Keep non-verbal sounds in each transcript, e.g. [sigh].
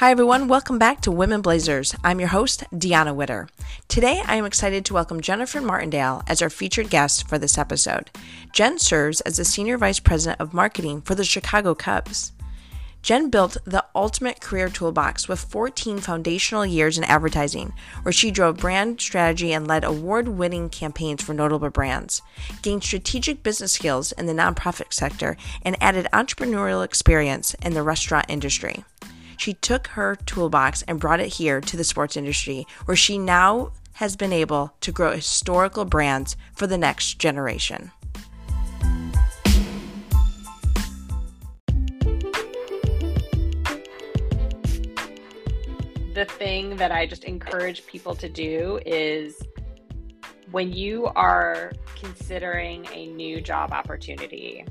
Hi, everyone. Welcome back to Women Blazers. I'm your host, Deanna Witter. Today, I am excited to welcome Jennifer Martindale as our featured guest for this episode. Jen serves as the Senior Vice President of Marketing for the Chicago Cubs. Jen built the ultimate career toolbox with 14 foundational years in advertising, where she drove brand strategy and led award winning campaigns for notable brands, gained strategic business skills in the nonprofit sector, and added entrepreneurial experience in the restaurant industry. She took her toolbox and brought it here to the sports industry, where she now has been able to grow historical brands for the next generation. The thing that I just encourage people to do is when you are considering a new job opportunity,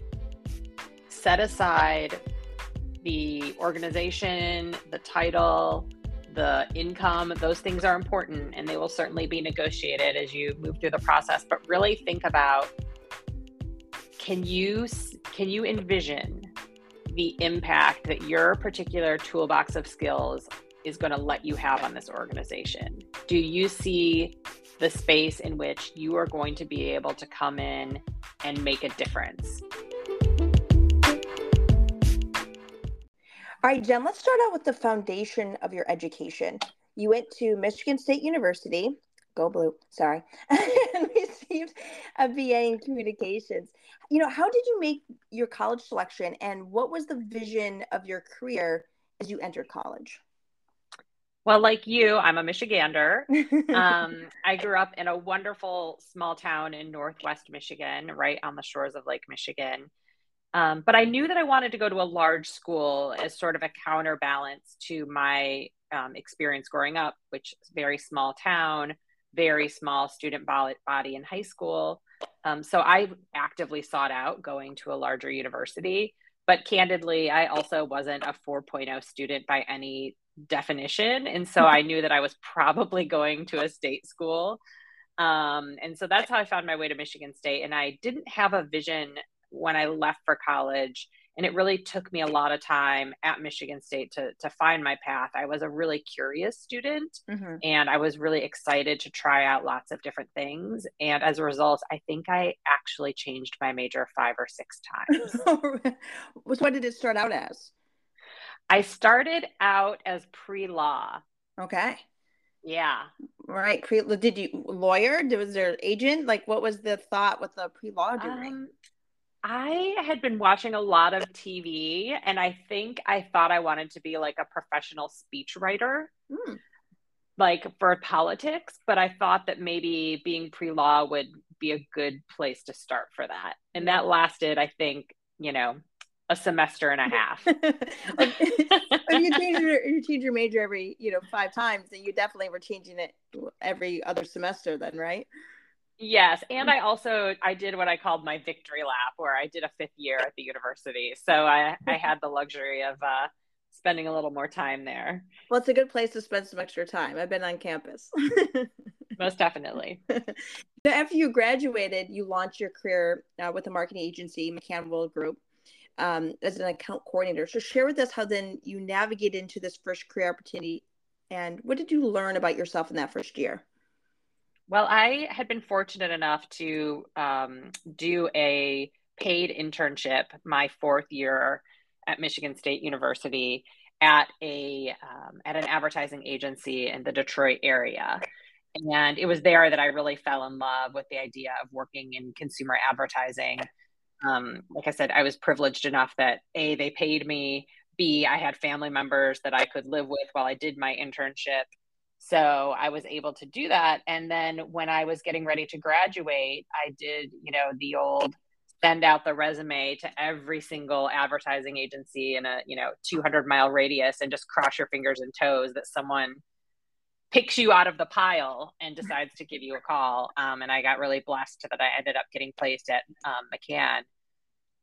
set aside the organization, the title, the income, those things are important and they will certainly be negotiated as you move through the process. But really think about can you can you envision the impact that your particular toolbox of skills is going to let you have on this organization? Do you see the space in which you are going to be able to come in and make a difference? All right, Jen, let's start out with the foundation of your education. You went to Michigan State University, go blue, sorry, [laughs] and received a BA in communications. You know, how did you make your college selection and what was the vision of your career as you entered college? Well, like you, I'm a Michigander. [laughs] um, I grew up in a wonderful small town in Northwest Michigan, right on the shores of Lake Michigan. Um, but I knew that I wanted to go to a large school as sort of a counterbalance to my um, experience growing up, which is very small town, very small student body in high school. Um, so I actively sought out going to a larger university. But candidly, I also wasn't a 4.0 student by any definition. And so I knew that I was probably going to a state school. Um, and so that's how I found my way to Michigan State. And I didn't have a vision when I left for college. And it really took me a lot of time at Michigan State to, to find my path. I was a really curious student mm-hmm. and I was really excited to try out lots of different things. And as a result, I think I actually changed my major five or six times. [laughs] what did it start out as? I started out as pre law. Okay. Yeah. Right. Pre Did you lawyer? Was there agent? Like, what was the thought with the pre law degree? Um, I had been watching a lot of TV and I think I thought I wanted to be like a professional speechwriter. Mm. Like for politics, but I thought that maybe being pre law would be a good place to start for that. And that lasted, I think, you know, a semester and a half. [laughs] [laughs] you change your you change your major every you know five times, then you definitely were changing it every other semester, then, right? Yes, and I also I did what I called my victory lap, where I did a fifth year at the university. So I I [laughs] had the luxury of uh, spending a little more time there. Well, it's a good place to spend some extra time. I've been on campus. [laughs] Most definitely. [laughs] After you graduated, you launched your career uh, with a marketing agency, McCann Worldgroup, um, as an account coordinator. So share with us how then you navigated into this first career opportunity, and what did you learn about yourself in that first year? Well, I had been fortunate enough to um, do a paid internship my fourth year at Michigan State University at a um, at an advertising agency in the Detroit area. And it was there that I really fell in love with the idea of working in consumer advertising. Um, like I said, I was privileged enough that A, they paid me, B, I had family members that I could live with while I did my internship. So I was able to do that. And then when I was getting ready to graduate, I did, you know, the old send out the resume to every single advertising agency in a, you know, 200 mile radius and just cross your fingers and toes that someone picks you out of the pile and decides to give you a call. Um, and I got really blessed that I ended up getting placed at um, McCann.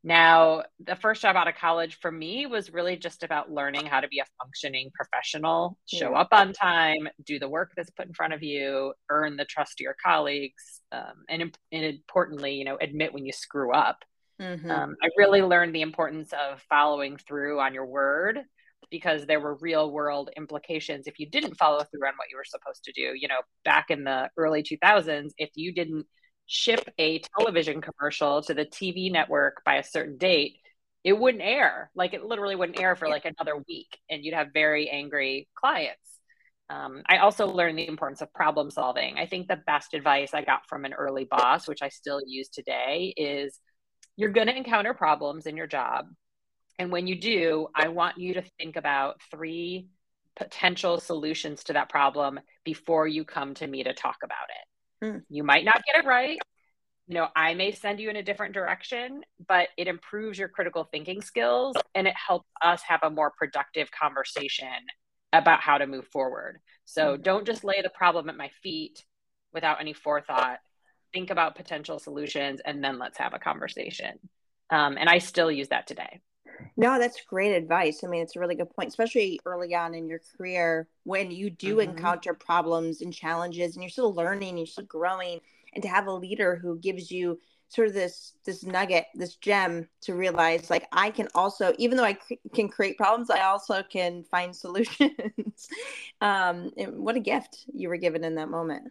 Now, the first job out of college for me was really just about learning how to be a functioning professional, show up on time, do the work that's put in front of you, earn the trust of your colleagues, um, and, and importantly, you know, admit when you screw up. Mm-hmm. Um, I really learned the importance of following through on your word because there were real world implications if you didn't follow through on what you were supposed to do. You know, back in the early 2000s, if you didn't ship a television commercial to the TV network by a certain date, it wouldn't air. Like it literally wouldn't air for like another week, and you'd have very angry clients. Um, I also learned the importance of problem solving. I think the best advice I got from an early boss, which I still use today, is you're going to encounter problems in your job. And when you do, I want you to think about three potential solutions to that problem before you come to me to talk about it. Mm. You might not get it right. You know, I may send you in a different direction, but it improves your critical thinking skills and it helps us have a more productive conversation about how to move forward. So mm-hmm. don't just lay the problem at my feet without any forethought. Think about potential solutions and then let's have a conversation. Um, and I still use that today. No, that's great advice. I mean, it's a really good point, especially early on in your career when you do mm-hmm. encounter problems and challenges and you're still learning, you're still growing. And to have a leader who gives you sort of this this nugget this gem to realize like i can also even though i cr- can create problems i also can find [laughs] solutions um and what a gift you were given in that moment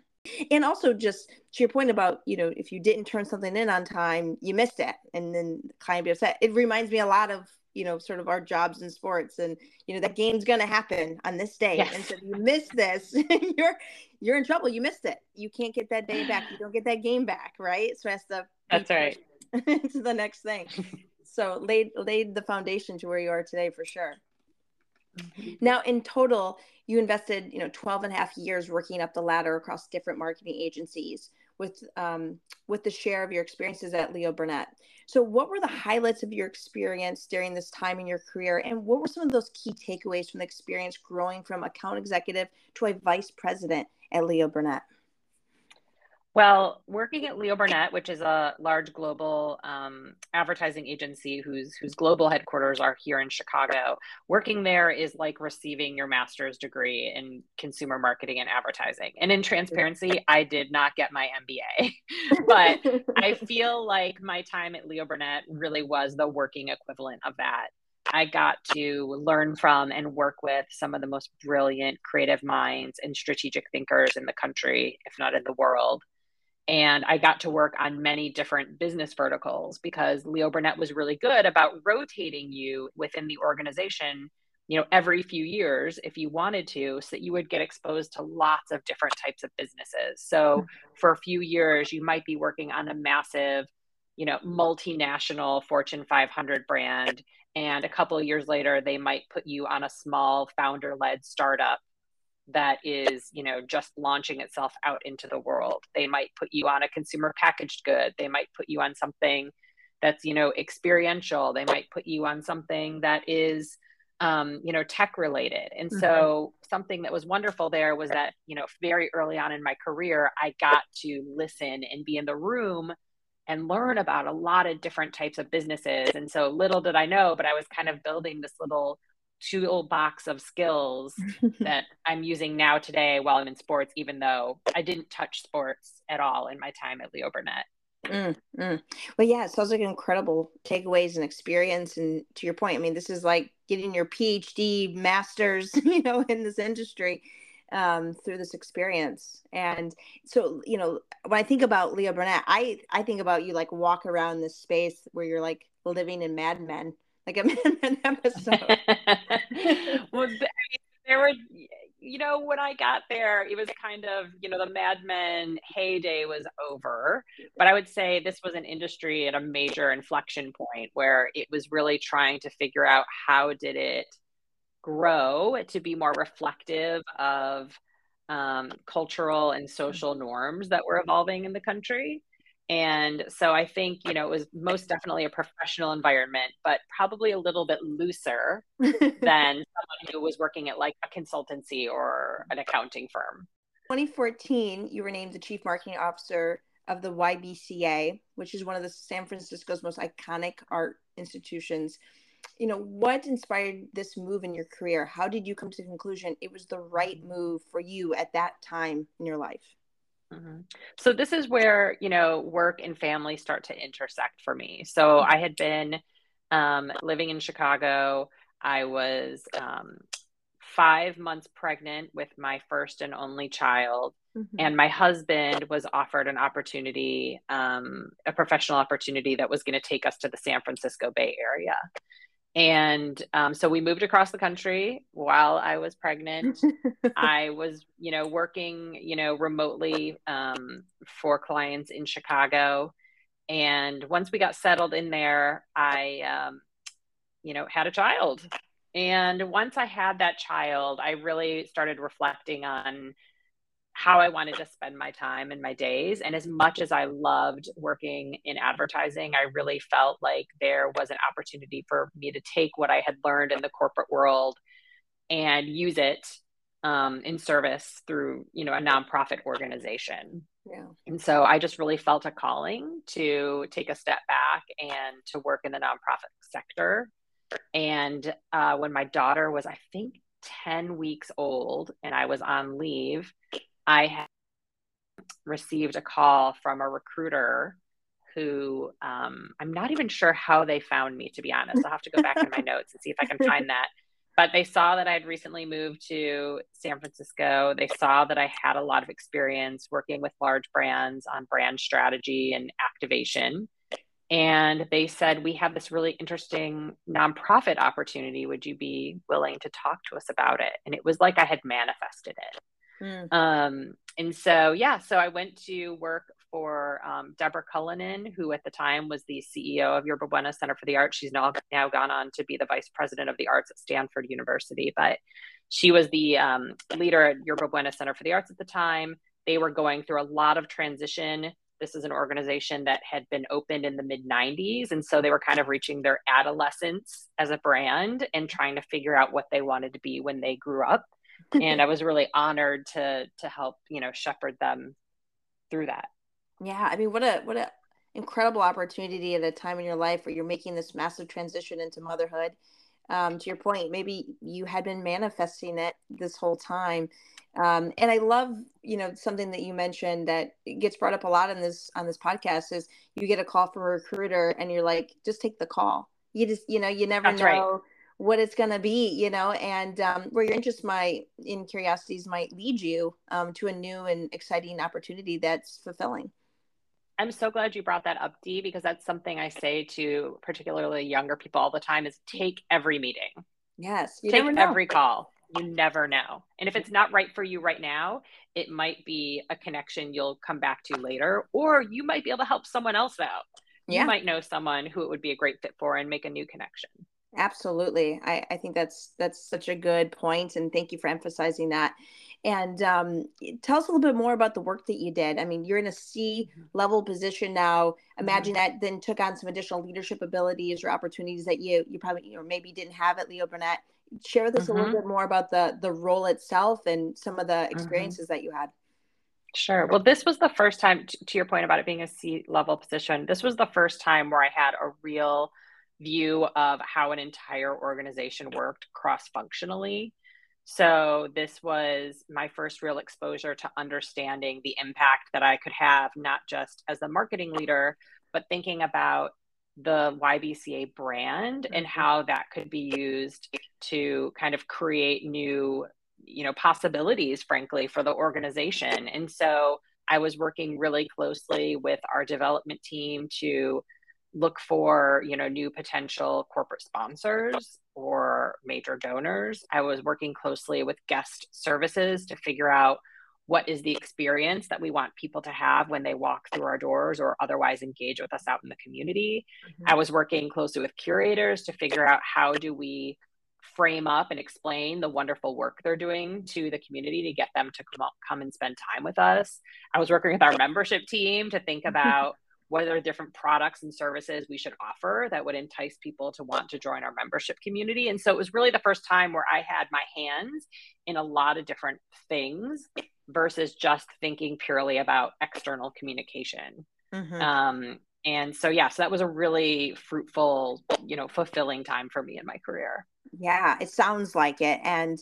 and also just to your point about you know if you didn't turn something in on time you missed it. And then the client be upset. It reminds me a lot of you know sort of our jobs in sports and you know that game's going to happen on this day. Yes. and so you miss this [laughs] you're you're in trouble. You missed it. You can't get that day back. You don't get that game back right? So that's the that's right. [laughs] to the next thing. So laid laid the foundation to where you are today for sure mm-hmm. now in total you invested you know 12 and a half years working up the ladder across different marketing agencies with um, with the share of your experiences at Leo Burnett. So, what were the highlights of your experience during this time in your career, and what were some of those key takeaways from the experience growing from account executive to a vice president at Leo Burnett? Well, working at Leo Burnett, which is a large global um, advertising agency whose whose global headquarters are here in Chicago, working there is like receiving your master's degree in consumer marketing and advertising. And in transparency, I did not get my MBA, [laughs] but I [laughs] feel like my time at Leo Burnett really was the working equivalent of that. I got to learn from and work with some of the most brilliant creative minds and strategic thinkers in the country, if not in the world and I got to work on many different business verticals because Leo Burnett was really good about rotating you within the organization, you know, every few years if you wanted to, so that you would get exposed to lots of different types of businesses. So mm-hmm. for a few years, you might be working on a massive, you know, multinational Fortune 500 brand. And a couple of years later, they might put you on a small founder led startup that is you know just launching itself out into the world. They might put you on a consumer packaged good. They might put you on something that's you know experiential. They might put you on something that is um, you know tech related. And mm-hmm. so something that was wonderful there was that you know very early on in my career i got to listen and be in the room and learn about a lot of different types of businesses. And so little did i know but i was kind of building this little toolbox of skills [laughs] that I'm using now today while I'm in sports, even though I didn't touch sports at all in my time at Leo Burnett. Mm, mm. Well, yeah, it sounds like incredible takeaways and experience. And to your point, I mean, this is like getting your PhD, master's, [laughs] you know, in this industry um, through this experience. And so, you know, when I think about Leo Burnett, I I think about you like walk around this space where you're like living in Mad Men like a episode. [laughs] well, there were, you know, when I got there, it was kind of, you know, the Mad Men heyday was over. But I would say this was an industry at a major inflection point where it was really trying to figure out how did it grow to be more reflective of um, cultural and social norms that were evolving in the country. And so I think, you know, it was most definitely a professional environment, but probably a little bit looser [laughs] than someone who was working at like a consultancy or an accounting firm. 2014, you were named the chief marketing officer of the YBCA, which is one of the San Francisco's most iconic art institutions. You know, what inspired this move in your career? How did you come to the conclusion it was the right move for you at that time in your life? Mm-hmm. So this is where you know work and family start to intersect for me. So mm-hmm. I had been um, living in Chicago. I was um, five months pregnant with my first and only child. Mm-hmm. And my husband was offered an opportunity, um, a professional opportunity that was going to take us to the San Francisco Bay Area. And um, so we moved across the country while I was pregnant. [laughs] I was, you know, working, you know, remotely um, for clients in Chicago. And once we got settled in there, I, um, you know, had a child. And once I had that child, I really started reflecting on how I wanted to spend my time and my days. And as much as I loved working in advertising, I really felt like there was an opportunity for me to take what I had learned in the corporate world and use it um, in service through, you know, a nonprofit organization. Yeah. And so I just really felt a calling to take a step back and to work in the nonprofit sector. And uh, when my daughter was, I think, 10 weeks old and I was on leave, I had received a call from a recruiter who um, I'm not even sure how they found me, to be honest. I'll have to go back in my [laughs] notes and see if I can find that. But they saw that I'd recently moved to San Francisco. They saw that I had a lot of experience working with large brands on brand strategy and activation. And they said, We have this really interesting nonprofit opportunity. Would you be willing to talk to us about it? And it was like I had manifested it. Mm. Um, and so, yeah, so I went to work for um, Deborah Cullinan, who at the time was the CEO of Yerba Buena Center for the Arts. She's now, now gone on to be the vice president of the arts at Stanford University, but she was the um, leader at Yerba Buena Center for the Arts at the time. They were going through a lot of transition. This is an organization that had been opened in the mid 90s. And so they were kind of reaching their adolescence as a brand and trying to figure out what they wanted to be when they grew up and [laughs] I was really honored to to help you know shepherd them through that. Yeah, I mean, what a what a incredible opportunity at a time in your life where you're making this massive transition into motherhood. Um, to your point, maybe you had been manifesting it this whole time. Um, and I love, you know, something that you mentioned that gets brought up a lot in this on this podcast is you get a call from a recruiter and you're like, just take the call. You just, you know, you never That's know. Right what it's going to be you know and um, where your interest might in curiosities might lead you um, to a new and exciting opportunity that's fulfilling. I'm so glad you brought that up dee because that's something i say to particularly younger people all the time is take every meeting. Yes take every call. You never know. And if it's not right for you right now it might be a connection you'll come back to later or you might be able to help someone else out. Yeah. you might know someone who it would be a great fit for and make a new connection Absolutely. I, I think that's that's such a good point, and thank you for emphasizing that. And um, tell us a little bit more about the work that you did. I mean, you're in a C mm-hmm. level position now. Imagine mm-hmm. that then took on some additional leadership abilities or opportunities that you you probably or maybe didn't have at Leo Burnett. Share with us mm-hmm. a little mm-hmm. bit more about the the role itself and some of the mm-hmm. experiences that you had. Sure. Well, this was the first time, to your point about it being a C level position, this was the first time where I had a real view of how an entire organization worked cross functionally. So, this was my first real exposure to understanding the impact that I could have, not just as a marketing leader, but thinking about the YBCA brand and mm-hmm. how that could be used to kind of create new you know possibilities frankly for the organization and so i was working really closely with our development team to look for you know new potential corporate sponsors or major donors. I was working closely with guest services to figure out what is the experience that we want people to have when they walk through our doors or otherwise engage with us out in the community. Mm-hmm. i was working closely with curators to figure out how do we frame up and explain the wonderful work they're doing to the community to get them to come, come and spend time with us. I was working with our membership team to think about what are different products and services we should offer that would entice people to want to join our membership community. And so it was really the first time where I had my hands in a lot of different things versus just thinking purely about external communication. Mm-hmm. Um, and so, yeah, so that was a really fruitful, you know, fulfilling time for me in my career. Yeah, it sounds like it. And,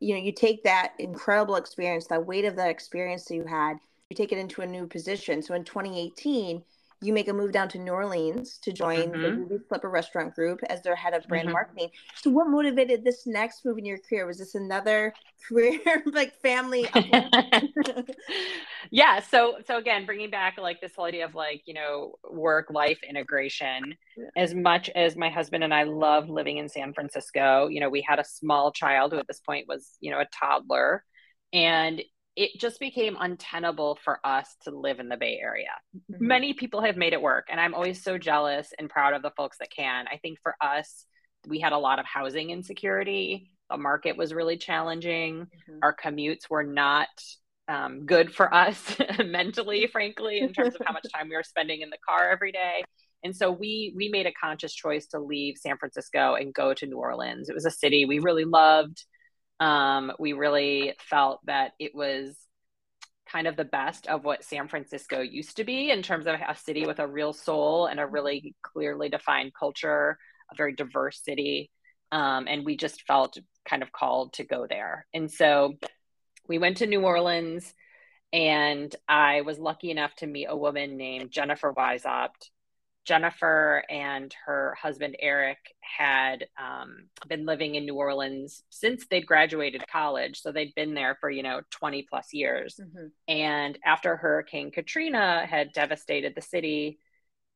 you know, you take that incredible experience, that weight of that experience that you had, you take it into a new position. So in 2018, you make a move down to New Orleans to join mm-hmm. the Ruby Slipper Restaurant Group as their head of brand mm-hmm. marketing. So, what motivated this next move in your career? Was this another [laughs] career, like family? [laughs] yeah. So, so again, bringing back like this whole idea of like you know work life integration. Yeah. As much as my husband and I love living in San Francisco, you know, we had a small child who at this point was you know a toddler, and it just became untenable for us to live in the Bay Area. Mm-hmm. Many people have made it work, and I'm always so jealous and proud of the folks that can. I think for us, we had a lot of housing insecurity. The market was really challenging. Mm-hmm. Our commutes were not um, good for us [laughs] mentally, [laughs] frankly, in terms of how much time we were spending in the car every day. And so we we made a conscious choice to leave San Francisco and go to New Orleans. It was a city we really loved um, we really felt that it was kind of the best of what San Francisco used to be in terms of a city with a real soul and a really clearly defined culture, a very diverse city. Um, and we just felt kind of called to go there. And so we went to New Orleans, and I was lucky enough to meet a woman named Jennifer Weishaupt, Jennifer and her husband Eric had um, been living in New Orleans since they'd graduated college. So they'd been there for, you know, 20 plus years. Mm-hmm. And after Hurricane Katrina had devastated the city,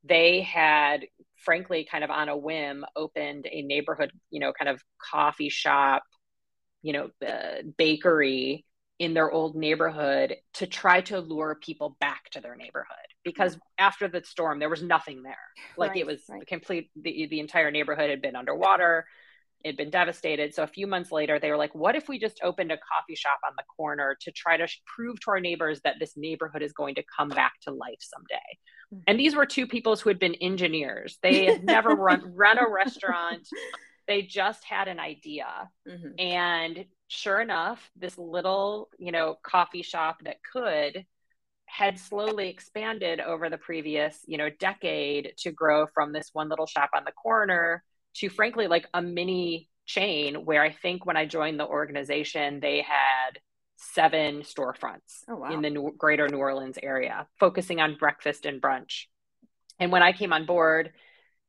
they had, frankly, kind of on a whim, opened a neighborhood, you know, kind of coffee shop, you know, uh, bakery in their old neighborhood to try to lure people back to their neighborhood because after the storm there was nothing there. Like right, it was right. complete the, the entire neighborhood had been underwater it had been devastated. So a few months later they were like what if we just opened a coffee shop on the corner to try to prove to our neighbors that this neighborhood is going to come back to life someday? Mm-hmm. and these were two people who had been engineers. They had never run [laughs] run a restaurant. They just had an idea. Mm-hmm. and sure enough this little you know coffee shop that could had slowly expanded over the previous, you know, decade to grow from this one little shop on the corner to frankly like a mini chain where I think when I joined the organization, they had seven storefronts oh, wow. in the New- greater New Orleans area, focusing on breakfast and brunch. And when I came on board,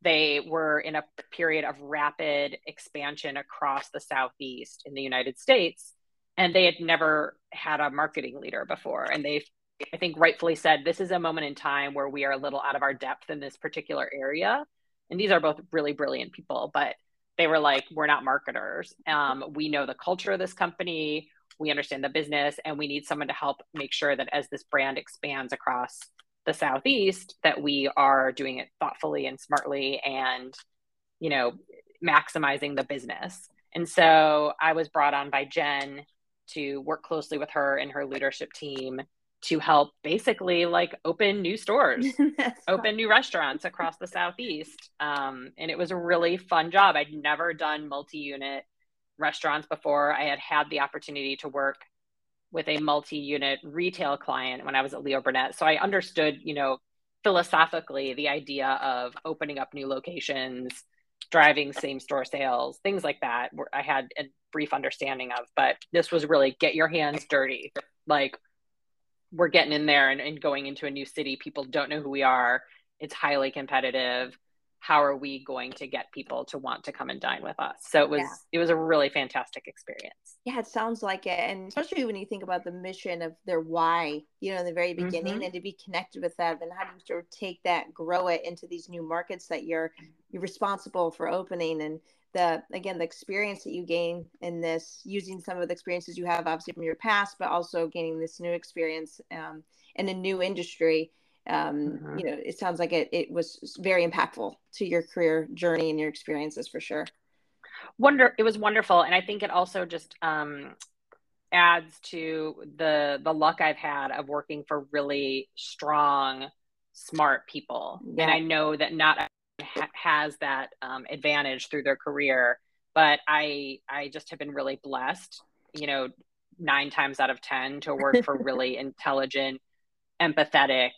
they were in a period of rapid expansion across the Southeast in the United States. And they had never had a marketing leader before. And they I think rightfully said, this is a moment in time where we are a little out of our depth in this particular area. And these are both really brilliant people, but they were like, we're not marketers. Um, we know the culture of this company, we understand the business, and we need someone to help make sure that as this brand expands across the Southeast, that we are doing it thoughtfully and smartly and, you know, maximizing the business. And so I was brought on by Jen to work closely with her and her leadership team to help basically like open new stores, [laughs] open new restaurants across the Southeast. Um, and it was a really fun job. I'd never done multi unit restaurants before. I had had the opportunity to work with a multi unit retail client when I was at Leo Burnett. So I understood, you know, philosophically the idea of opening up new locations, driving same store sales, things like that. I had a brief understanding of, but this was really get your hands dirty. Like we're getting in there and, and going into a new city. People don't know who we are. It's highly competitive. How are we going to get people to want to come and dine with us? So it was yeah. it was a really fantastic experience. Yeah, it sounds like it. And especially when you think about the mission of their why, you know, in the very beginning mm-hmm. and to be connected with that and how do you sort of take that, grow it into these new markets that you're you're responsible for opening and the again the experience that you gain in this using some of the experiences you have obviously from your past but also gaining this new experience um, in a new industry um, mm-hmm. you know it sounds like it, it was very impactful to your career journey and your experiences for sure wonder it was wonderful and i think it also just um, adds to the the luck i've had of working for really strong smart people yeah. and i know that not ha- has that um, advantage through their career. But I I just have been really blessed, you know, nine times out of ten to work for [laughs] really intelligent, empathetic,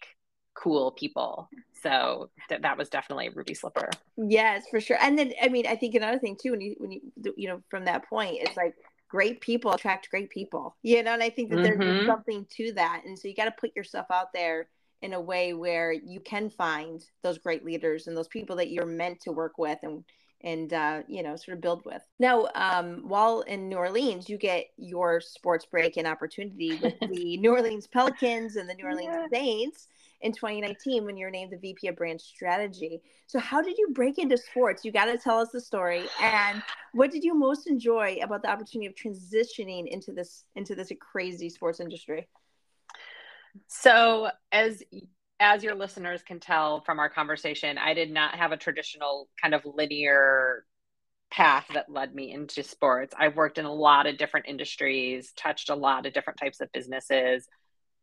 cool people. So th- that was definitely a Ruby Slipper. Yes, for sure. And then I mean, I think another thing too, when you when you you know from that point, it's like great people attract great people. You know, and I think that mm-hmm. there's something to that. And so you got to put yourself out there in a way where you can find those great leaders and those people that you're meant to work with and and uh, you know sort of build with now um, while in new orleans you get your sports break and opportunity with [laughs] the new orleans pelicans and the new orleans yeah. saints in 2019 when you were named the vp of brand strategy. So how did you break into sports? You got to tell us the story. And what did you most enjoy about the opportunity of transitioning into this into this crazy sports industry? So as as your listeners can tell from our conversation, I did not have a traditional kind of linear path that led me into sports. I've worked in a lot of different industries, touched a lot of different types of businesses,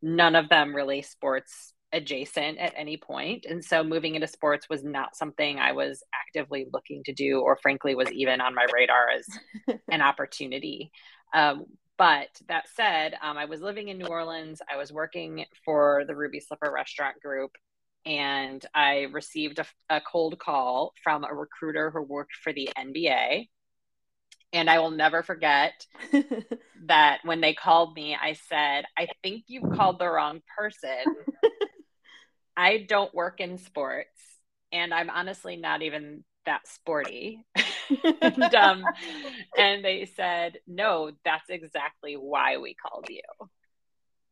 none of them really sports adjacent at any point. And so moving into sports was not something I was actively looking to do, or frankly, was even on my radar as [laughs] an opportunity. Um, but that said, um, I was living in New Orleans. I was working for the Ruby Slipper Restaurant Group, and I received a, a cold call from a recruiter who worked for the NBA. And I will never forget [laughs] that when they called me, I said, I think you've called the wrong person. [laughs] I don't work in sports, and I'm honestly not even that sporty. [laughs] and, um, [laughs] and they said, no, that's exactly why we called you.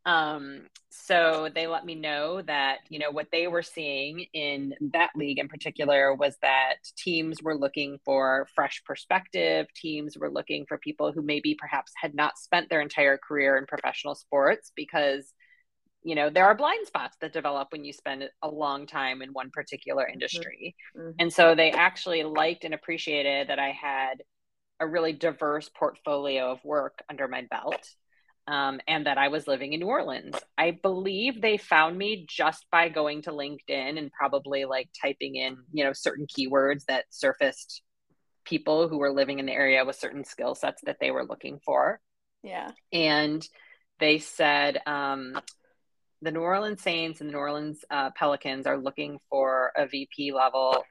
Um, so they let me know that, you know, what they were seeing in that league in particular was that teams were looking for fresh perspective. Teams were looking for people who maybe perhaps had not spent their entire career in professional sports because you know there are blind spots that develop when you spend a long time in one particular mm-hmm. industry mm-hmm. and so they actually liked and appreciated that i had a really diverse portfolio of work under my belt um, and that i was living in new orleans i believe they found me just by going to linkedin and probably like typing in you know certain keywords that surfaced people who were living in the area with certain skill sets that they were looking for yeah and they said um, the New Orleans Saints and the New Orleans uh, Pelicans are looking for a VP level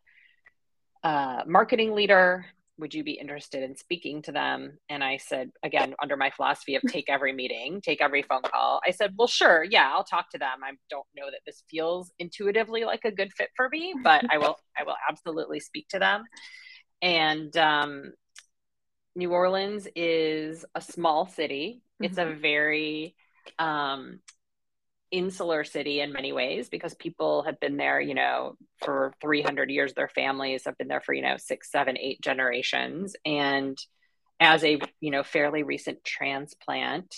uh, marketing leader. Would you be interested in speaking to them? And I said, again, under my philosophy of take every meeting, take every phone call, I said, well, sure, yeah, I'll talk to them. I don't know that this feels intuitively like a good fit for me, but I will, I will absolutely speak to them. And um, New Orleans is a small city. It's mm-hmm. a very um, insular city in many ways because people have been there, you know, for 300 years. Their families have been there for, you know, six, seven, eight generations. And as a, you know, fairly recent transplant,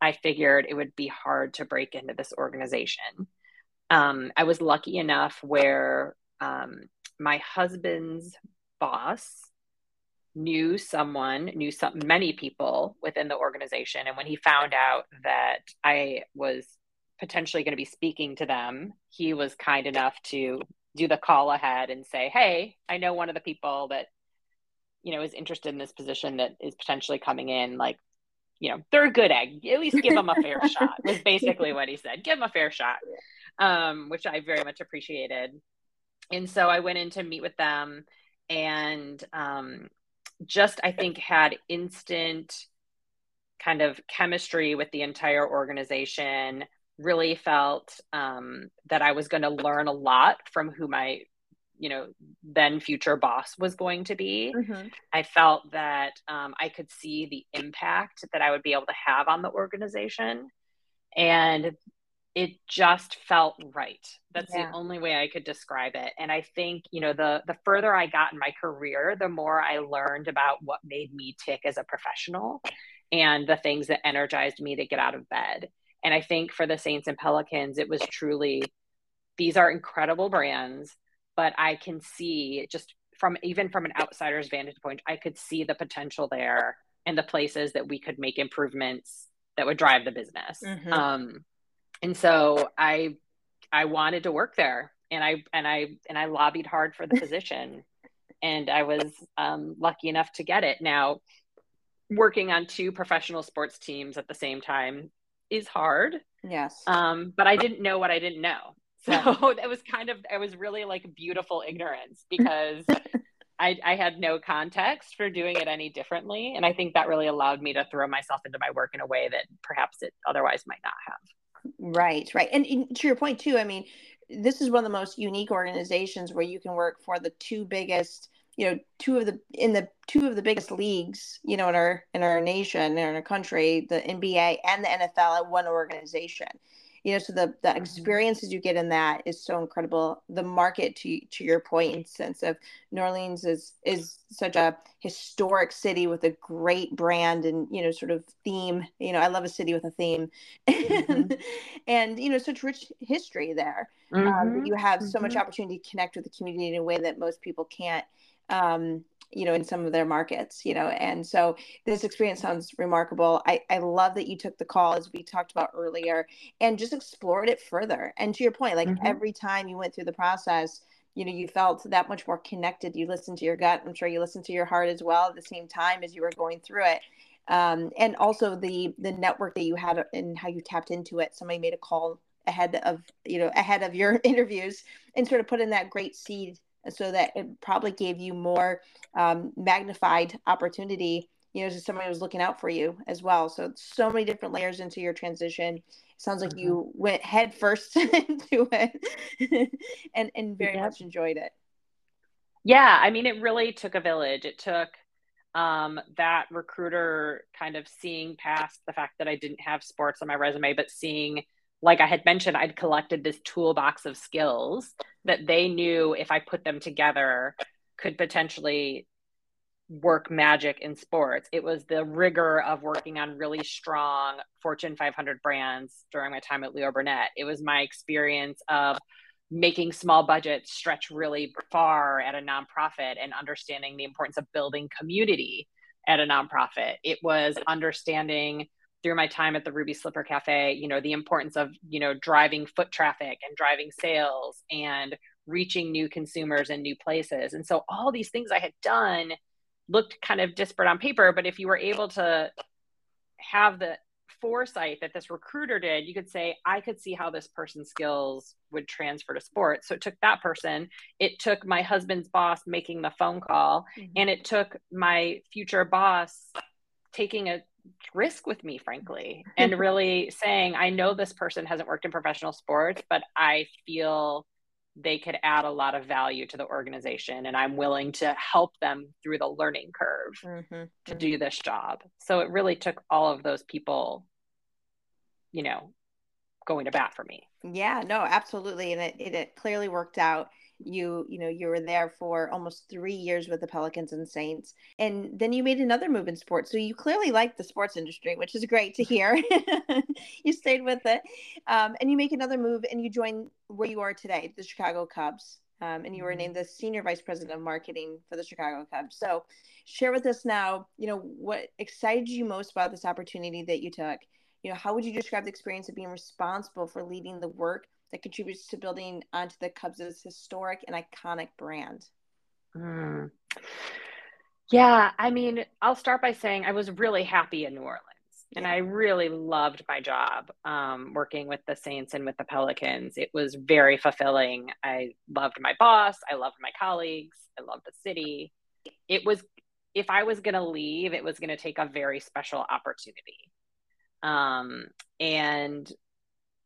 I figured it would be hard to break into this organization. Um, I was lucky enough where um, my husband's boss knew someone, knew some many people within the organization. And when he found out that I was potentially going to be speaking to them, he was kind enough to do the call ahead and say, Hey, I know one of the people that, you know, is interested in this position that is potentially coming in. Like, you know, they're a good egg. At least give them a fair [laughs] shot, was basically what he said. Give them a fair shot, um, which I very much appreciated. And so I went in to meet with them and um, just, I think, had instant kind of chemistry with the entire organization really felt um, that I was going to learn a lot from who my, you know, then future boss was going to be. Mm-hmm. I felt that um, I could see the impact that I would be able to have on the organization. And it just felt right. That's yeah. the only way I could describe it. And I think, you know, the the further I got in my career, the more I learned about what made me tick as a professional and the things that energized me to get out of bed. And I think for the Saints and Pelicans, it was truly these are incredible brands, but I can see just from even from an outsider's vantage point, I could see the potential there and the places that we could make improvements that would drive the business. Mm-hmm. Um, and so I I wanted to work there and I and I and I lobbied hard for the [laughs] position and I was um, lucky enough to get it. Now working on two professional sports teams at the same time is hard. Yes. Um, but I didn't know what I didn't know. [laughs] So it was kind of it was really like beautiful ignorance because [laughs] I, I had no context for doing it any differently. And I think that really allowed me to throw myself into my work in a way that perhaps it otherwise might not have. Right, right. And, and to your point too, I mean, this is one of the most unique organizations where you can work for the two biggest you know two of the in the two of the biggest leagues you know in our in our nation in our country the nba and the nfl at one organization you know so the the mm-hmm. experiences you get in that is so incredible the market to to your point in sense of new orleans is is such a historic city with a great brand and you know sort of theme you know i love a city with a theme mm-hmm. [laughs] and you know such rich history there mm-hmm. um, you have so much mm-hmm. opportunity to connect with the community in a way that most people can't um, you know, in some of their markets, you know. And so this experience sounds remarkable. I, I love that you took the call as we talked about earlier and just explored it further. And to your point, like mm-hmm. every time you went through the process, you know, you felt that much more connected. You listened to your gut. I'm sure you listened to your heart as well at the same time as you were going through it. Um, and also the the network that you had and how you tapped into it. Somebody made a call ahead of you know ahead of your [laughs] interviews and sort of put in that great seed so that it probably gave you more um, magnified opportunity you know, to somebody was looking out for you as well. So so many different layers into your transition. It sounds like mm-hmm. you went head first [laughs] into it [laughs] and and very much enjoyed it. Yeah, I mean it really took a village. It took um, that recruiter kind of seeing past the fact that I didn't have sports on my resume, but seeing like I had mentioned, I'd collected this toolbox of skills that they knew if I put them together could potentially work magic in sports. It was the rigor of working on really strong Fortune 500 brands during my time at Leo Burnett. It was my experience of making small budgets stretch really far at a nonprofit and understanding the importance of building community at a nonprofit. It was understanding through my time at the Ruby Slipper Cafe, you know, the importance of, you know, driving foot traffic and driving sales and reaching new consumers and new places. And so all these things I had done looked kind of disparate on paper, but if you were able to have the foresight that this recruiter did, you could say, I could see how this person's skills would transfer to sports. So it took that person, it took my husband's boss making the phone call, mm-hmm. and it took my future boss taking a risk with me, frankly, [laughs] and really saying, I know this person hasn't worked in professional sports, but I feel they could add a lot of value to the organization and I'm willing to help them through the learning curve mm-hmm. to do this job. So it really took all of those people, you know, going to bat for me. Yeah, no, absolutely. And it, it, it clearly worked out you you know you were there for almost three years with the pelicans and saints and then you made another move in sports so you clearly like the sports industry which is great to hear [laughs] [laughs] you stayed with it um, and you make another move and you join where you are today the chicago cubs um, and you were mm-hmm. named the senior vice president of marketing for the chicago cubs so share with us now you know what excited you most about this opportunity that you took you know how would you describe the experience of being responsible for leading the work that contributes to building onto the Cubs' historic and iconic brand? Mm. Yeah, I mean, I'll start by saying I was really happy in New Orleans. Yeah. And I really loved my job um, working with the Saints and with the Pelicans. It was very fulfilling. I loved my boss. I loved my colleagues. I loved the city. It was, if I was going to leave, it was going to take a very special opportunity. Um, and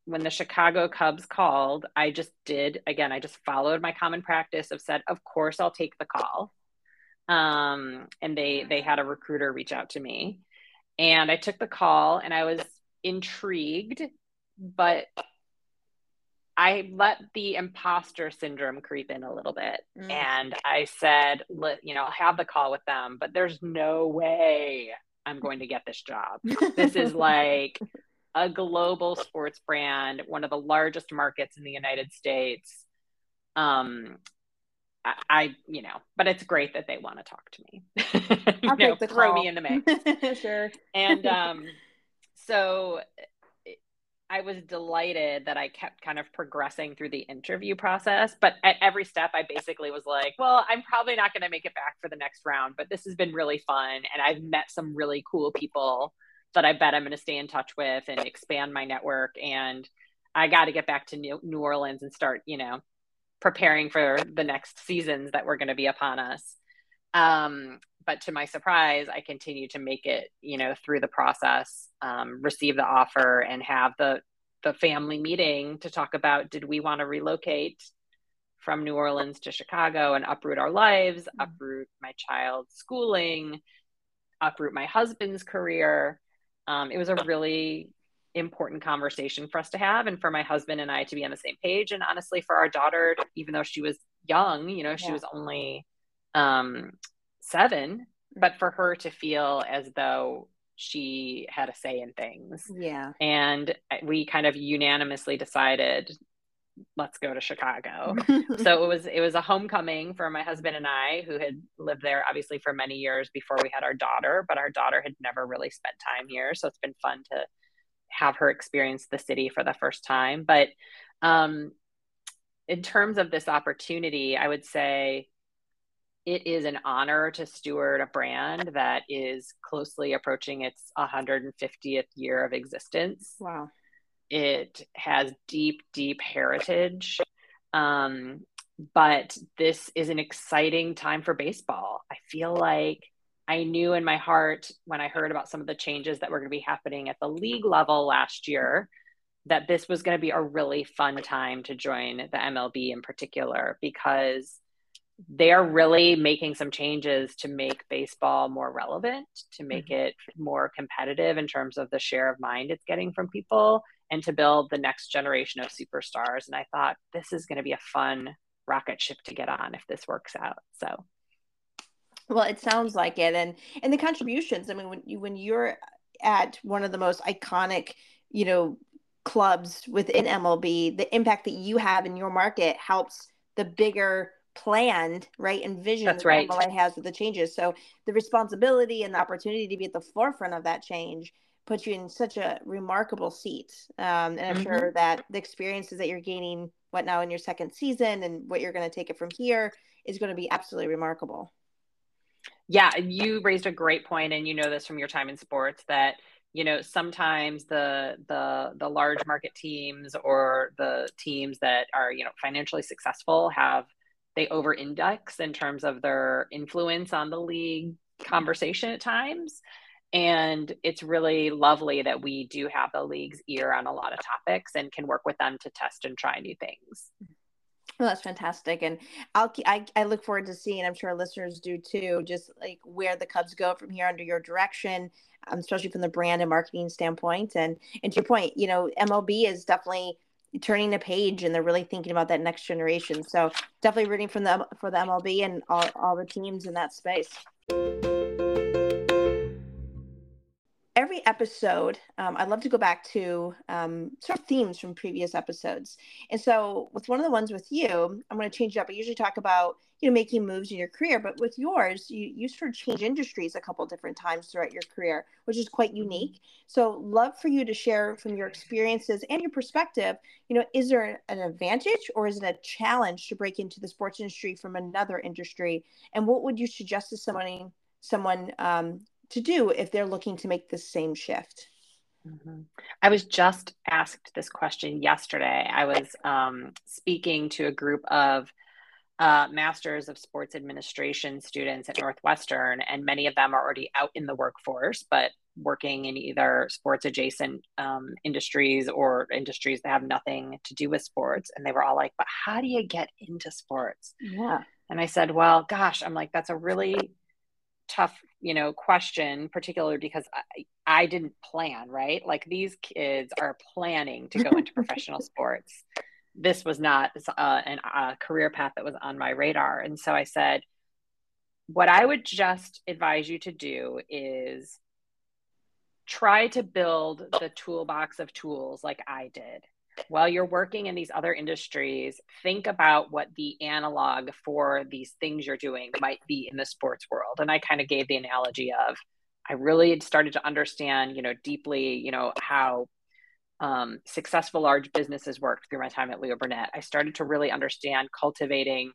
when the Chicago Cubs called, I just did again, I just followed my common practice of said, of course I'll take the call. Um, and they they had a recruiter reach out to me. And I took the call and I was intrigued, but I let the imposter syndrome creep in a little bit. Mm. And I said, you know, I'll have the call with them, but there's no way I'm going to get this job. this is [laughs] like a global sports brand, one of the largest markets in the United States. Um, I, I you know, but it's great that they want to talk to me. [laughs] you know, throw call. me in the mix. For [laughs] sure. And um, so I was delighted that I kept kind of progressing through the interview process. But at every step, I basically was like, well, I'm probably not going to make it back for the next round, but this has been really fun. And I've met some really cool people that I bet I'm going to stay in touch with and expand my network. And I got to get back to New Orleans and start, you know, preparing for the next seasons that were going to be upon us. Um, but to my surprise, I continued to make it, you know, through the process, um, receive the offer, and have the the family meeting to talk about did we want to relocate from New Orleans to Chicago and uproot our lives, mm-hmm. uproot my child's schooling, uproot my husband's career. Um, it was a really important conversation for us to have and for my husband and I to be on the same page. And honestly, for our daughter, even though she was young, you know, she yeah. was only um, seven, but for her to feel as though she had a say in things. Yeah. And we kind of unanimously decided let's go to Chicago. [laughs] so it was it was a homecoming for my husband and I who had lived there obviously for many years before we had our daughter, but our daughter had never really spent time here, so it's been fun to have her experience the city for the first time. But um in terms of this opportunity, I would say it is an honor to steward a brand that is closely approaching its 150th year of existence. Wow. It has deep, deep heritage. Um, but this is an exciting time for baseball. I feel like I knew in my heart when I heard about some of the changes that were going to be happening at the league level last year that this was going to be a really fun time to join the MLB in particular because they're really making some changes to make baseball more relevant, to make mm-hmm. it more competitive in terms of the share of mind it's getting from people, and to build the next generation of superstars. And I thought this is going to be a fun rocket ship to get on if this works out. So, well, it sounds like it, and and the contributions. I mean, when you when you're at one of the most iconic, you know, clubs within MLB, the impact that you have in your market helps the bigger planned, right, and vision That's right. Has with the changes. So the responsibility and the opportunity to be at the forefront of that change puts you in such a remarkable seat. Um, and I'm mm-hmm. sure that the experiences that you're gaining, what now in your second season, and what you're going to take it from here is going to be absolutely remarkable. Yeah, And you raised a great point, and you know this from your time in sports that you know sometimes the the the large market teams or the teams that are you know financially successful have they over index in terms of their influence on the league conversation at times. And it's really lovely that we do have the league's ear on a lot of topics and can work with them to test and try new things. Well, that's fantastic, and I'll I, I look forward to seeing. I'm sure listeners do too. Just like where the Cubs go from here under your direction, um, especially from the brand and marketing standpoint. And and to your point, you know, MLB is definitely turning a page and they're really thinking about that next generation. So definitely rooting for the for the MLB and all, all the teams in that space. Every episode, um, I'd love to go back to um, sort of themes from previous episodes. And so, with one of the ones with you, I'm going to change it up. I usually talk about you know making moves in your career but with yours you you sort of change industries a couple different times throughout your career which is quite mm-hmm. unique so love for you to share from your experiences and your perspective you know is there an advantage or is it a challenge to break into the sports industry from another industry and what would you suggest to someone someone um, to do if they're looking to make the same shift Mm-hmm. I was just asked this question yesterday. I was um, speaking to a group of uh, masters of sports administration students at Northwestern, and many of them are already out in the workforce, but working in either sports adjacent um, industries or industries that have nothing to do with sports. And they were all like, "But how do you get into sports?" Yeah. And I said, "Well, gosh, I'm like, that's a really tough, you know, question, particularly because I, I didn't plan, right? Like these kids are planning to go [laughs] into professional sports." this was not uh, an, a career path that was on my radar. And so I said, what I would just advise you to do is try to build the toolbox of tools like I did. While you're working in these other industries, think about what the analog for these things you're doing might be in the sports world. And I kind of gave the analogy of I really started to understand, you know, deeply, you know, how um, successful large businesses worked through my time at Leo Burnett. I started to really understand cultivating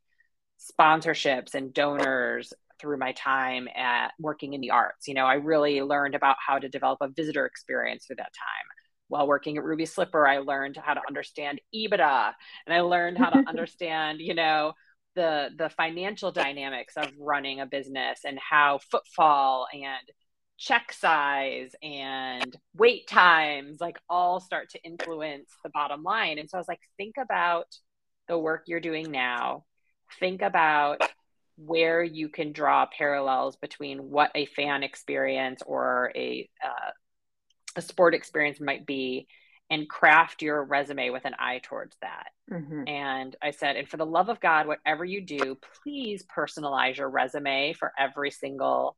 sponsorships and donors through my time at working in the arts. You know, I really learned about how to develop a visitor experience through that time. While working at Ruby Slipper, I learned how to understand EBITDA and I learned how to [laughs] understand, you know, the the financial dynamics of running a business and how footfall and check size and wait times like all start to influence the bottom line. And so i was like think about the work you're doing now. Think about where you can draw parallels between what a fan experience or a uh, a sport experience might be and craft your resume with an eye towards that. Mm-hmm. And I said, and for the love of God, whatever you do, please personalize your resume for every single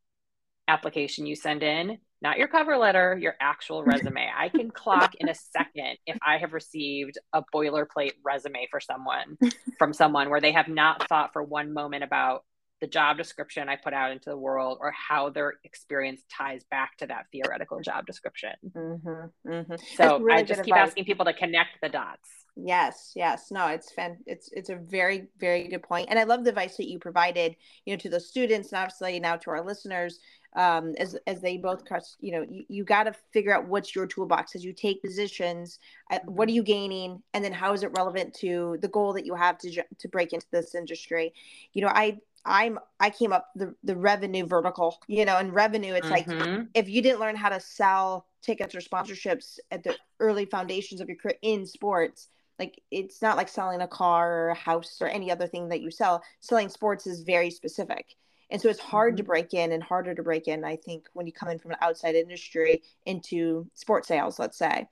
application you send in, not your cover letter, your actual [laughs] resume. I can clock in a second if I have received a boilerplate resume for someone from someone where they have not thought for one moment about the job description I put out into the world or how their experience ties back to that theoretical job description. Mm-hmm, mm-hmm. So really I just keep advice. asking people to connect the dots. Yes, yes. No, it's fan it's it's a very, very good point. And I love the advice that you provided, you know, to the students and obviously now to our listeners. Um, as as they both cross, you know, you, you got to figure out what's your toolbox as you take positions. Uh, what are mm-hmm. you gaining, and then how is it relevant to the goal that you have to to break into this industry? You know, I I'm I came up the the revenue vertical, you know, and revenue it's mm-hmm. like if you didn't learn how to sell tickets or sponsorships at the early foundations of your career in sports, like it's not like selling a car or a house or any other thing that you sell. Selling sports is very specific. And so it's hard mm-hmm. to break in and harder to break in, I think, when you come in from an outside industry into sports sales, let's say,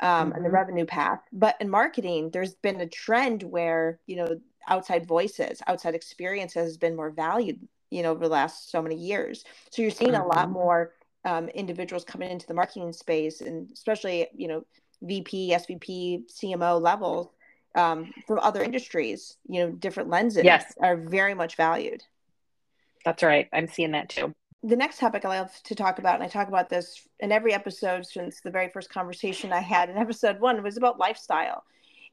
um, mm-hmm. and the mm-hmm. revenue path. But in marketing, there's been a trend where, you know, outside voices, outside experience has been more valued, you know, over the last so many years. So you're seeing mm-hmm. a lot mm-hmm. more um, individuals coming into the marketing space, and especially, you know, VP, SVP, CMO levels um, from other industries, you know, different lenses yes. are very much valued. That's right. I'm seeing that too. The next topic I love to talk about, and I talk about this in every episode since the very first conversation I had in episode one, was about lifestyle.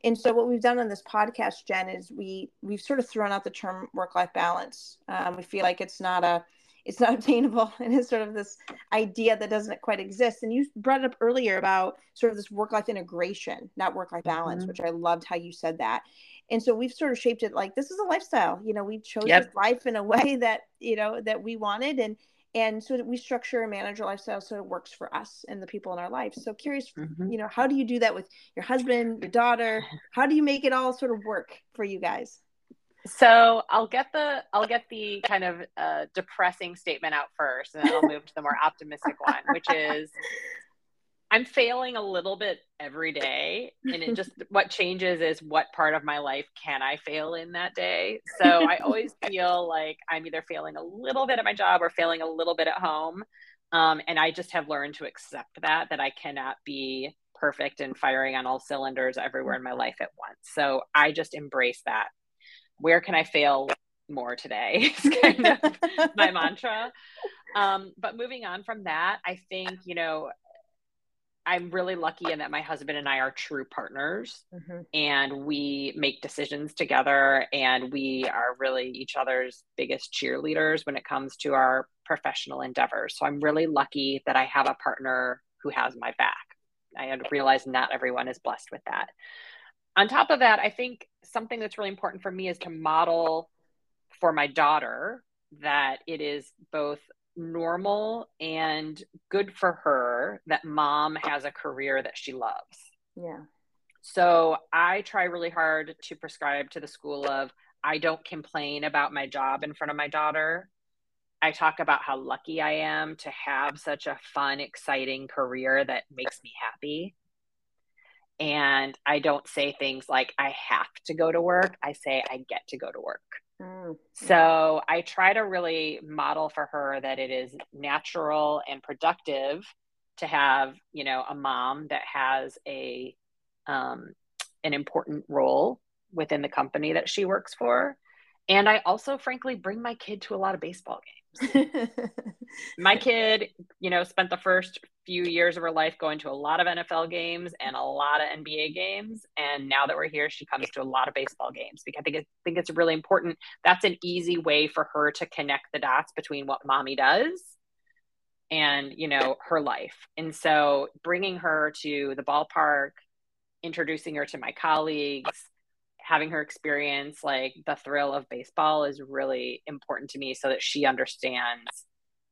And so what we've done on this podcast, Jen, is we we've sort of thrown out the term work-life balance. Um, we feel like it's not a it's not [laughs] obtainable and it's sort of this idea that doesn't quite exist. And you brought it up earlier about sort of this work-life integration, not work-life balance, mm-hmm. which I loved how you said that. And so we've sort of shaped it like this is a lifestyle. You know, we chose yep. life in a way that, you know, that we wanted and and so we structure and manage our lifestyle so it works for us and the people in our life. So curious mm-hmm. you know how do you do that with your husband your daughter? How do you make it all sort of work for you guys? So i'll get the i'll get the kind of uh, depressing statement out first and then i'll move to the more optimistic one which is I'm failing a little bit every day. And it just, [laughs] what changes is what part of my life can I fail in that day. So I always [laughs] feel like I'm either failing a little bit at my job or failing a little bit at home. Um, and I just have learned to accept that, that I cannot be perfect and firing on all cylinders everywhere in my life at once. So I just embrace that. Where can I fail more today? [laughs] Is kind of my mantra. Um, but moving on from that, I think, you know, I'm really lucky in that my husband and I are true partners mm-hmm. and we make decisions together and we are really each other's biggest cheerleaders when it comes to our professional endeavors. So I'm really lucky that I have a partner who has my back. I had realized not everyone is blessed with that. On top of that, I think something that's really important for me is to model for my daughter that it is both normal and good for her that mom has a career that she loves. Yeah. So I try really hard to prescribe to the school of I don't complain about my job in front of my daughter. I talk about how lucky I am to have such a fun, exciting career that makes me happy. And I don't say things like, I have to go to work. I say, I get to go to work. Mm-hmm. So I try to really model for her that it is natural and productive to have, you know, a mom that has a um, an important role within the company that she works for. And I also, frankly, bring my kid to a lot of baseball games. [laughs] my kid, you know, spent the first few years of her life going to a lot of NFL games and a lot of NBA games. And now that we're here, she comes to a lot of baseball games because I think, it, think it's really important. That's an easy way for her to connect the dots between what mommy does and, you know, her life. And so bringing her to the ballpark, introducing her to my colleagues, having her experience like the thrill of baseball is really important to me so that she understands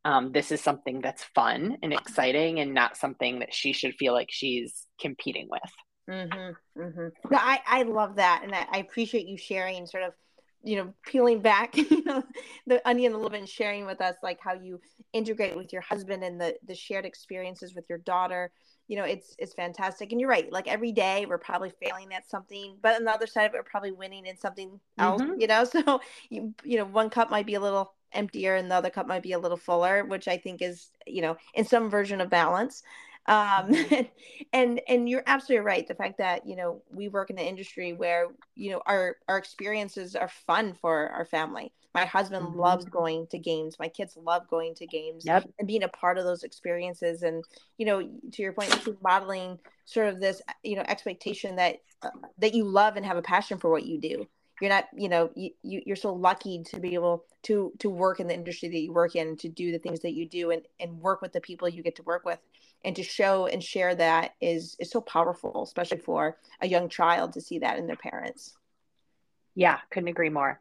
um, this is something that's fun and exciting and not something that she should feel like she's competing with. Mm-hmm, mm-hmm. No, I, I love that. And I, I appreciate you sharing sort of you know peeling back [laughs] you know the onion a little bit and sharing with us like how you integrate with your husband and the the shared experiences with your daughter you know it's it's fantastic and you're right like every day we're probably failing at something but on the other side of it we're probably winning in something else mm-hmm. you know [laughs] so you you know one cup might be a little emptier and the other cup might be a little fuller which i think is you know in some version of balance um mm-hmm. [laughs] and and you're absolutely right the fact that you know we work in an industry where you know our our experiences are fun for our family my husband mm-hmm. loves going to games. My kids love going to games yep. and being a part of those experiences. And you know to your point modeling sort of this you know expectation that uh, that you love and have a passion for what you do. You're not you know you, you you're so lucky to be able to to work in the industry that you work in to do the things that you do and and work with the people you get to work with. And to show and share that is is so powerful especially for a young child to see that in their parents. Yeah couldn't agree more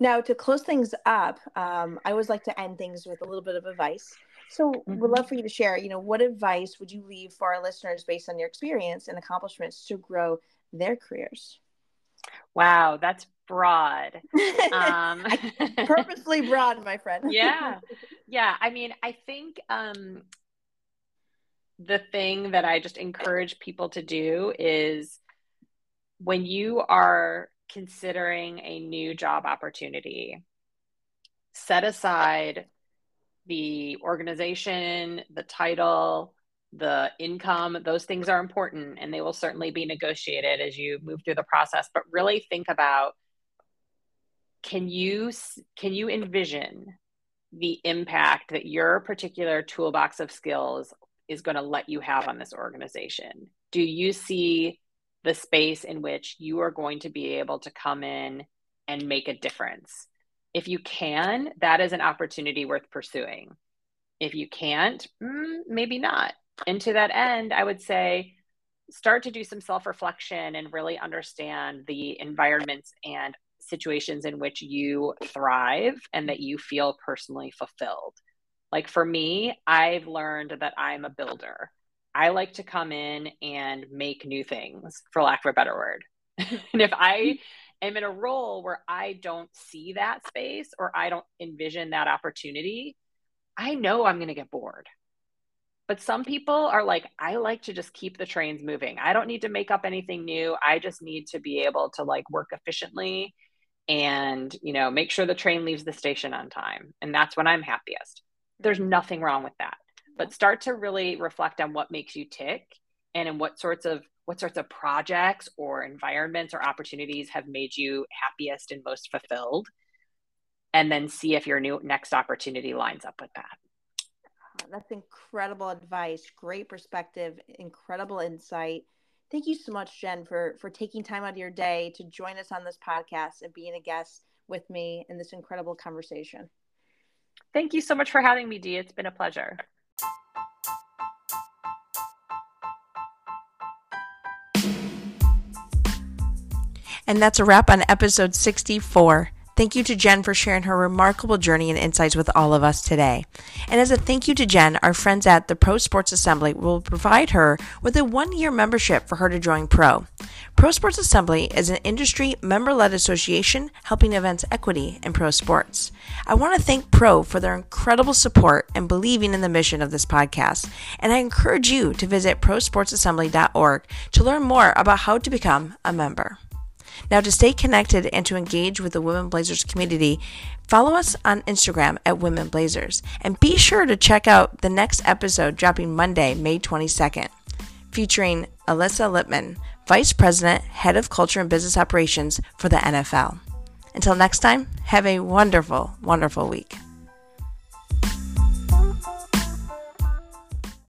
now to close things up um, i always like to end things with a little bit of advice so mm-hmm. we'd love for you to share you know what advice would you leave for our listeners based on your experience and accomplishments to grow their careers Wow, that's broad. [laughs] Um, purposely broad, my friend. yeah. [laughs] Yeah. I mean, I think um, the thing that I just encourage people to do is when you are considering a new job opportunity, set aside the organization, the title, the income, those things are important and they will certainly be negotiated as you move through the process. But really think about can you can you envision the impact that your particular toolbox of skills is going to let you have on this organization? Do you see the space in which you are going to be able to come in and make a difference? If you can, that is an opportunity worth pursuing. If you can't, mm, maybe not and to that end, I would say start to do some self reflection and really understand the environments and situations in which you thrive and that you feel personally fulfilled. Like for me, I've learned that I'm a builder. I like to come in and make new things, for lack of a better word. [laughs] and if I mm-hmm. am in a role where I don't see that space or I don't envision that opportunity, I know I'm going to get bored. But some people are like, I like to just keep the trains moving. I don't need to make up anything new. I just need to be able to like work efficiently and, you know, make sure the train leaves the station on time. And that's when I'm happiest. There's nothing wrong with that. But start to really reflect on what makes you tick and in what sorts of what sorts of projects or environments or opportunities have made you happiest and most fulfilled and then see if your new next opportunity lines up with that that's incredible advice. Great perspective, incredible insight. Thank you so much, Jen, for for taking time out of your day to join us on this podcast and being a guest with me in this incredible conversation. Thank you so much for having me, Dee. It's been a pleasure. And that's a wrap on episode 64. Thank you to Jen for sharing her remarkable journey and insights with all of us today. And as a thank you to Jen, our friends at the Pro Sports Assembly will provide her with a one year membership for her to join Pro. Pro Sports Assembly is an industry member led association helping advance equity in pro sports. I want to thank Pro for their incredible support and believing in the mission of this podcast. And I encourage you to visit prosportsassembly.org to learn more about how to become a member. Now, to stay connected and to engage with the Women Blazers community, follow us on Instagram at Women Blazers. And be sure to check out the next episode dropping Monday, May 22nd, featuring Alyssa Lippman, Vice President, Head of Culture and Business Operations for the NFL. Until next time, have a wonderful, wonderful week.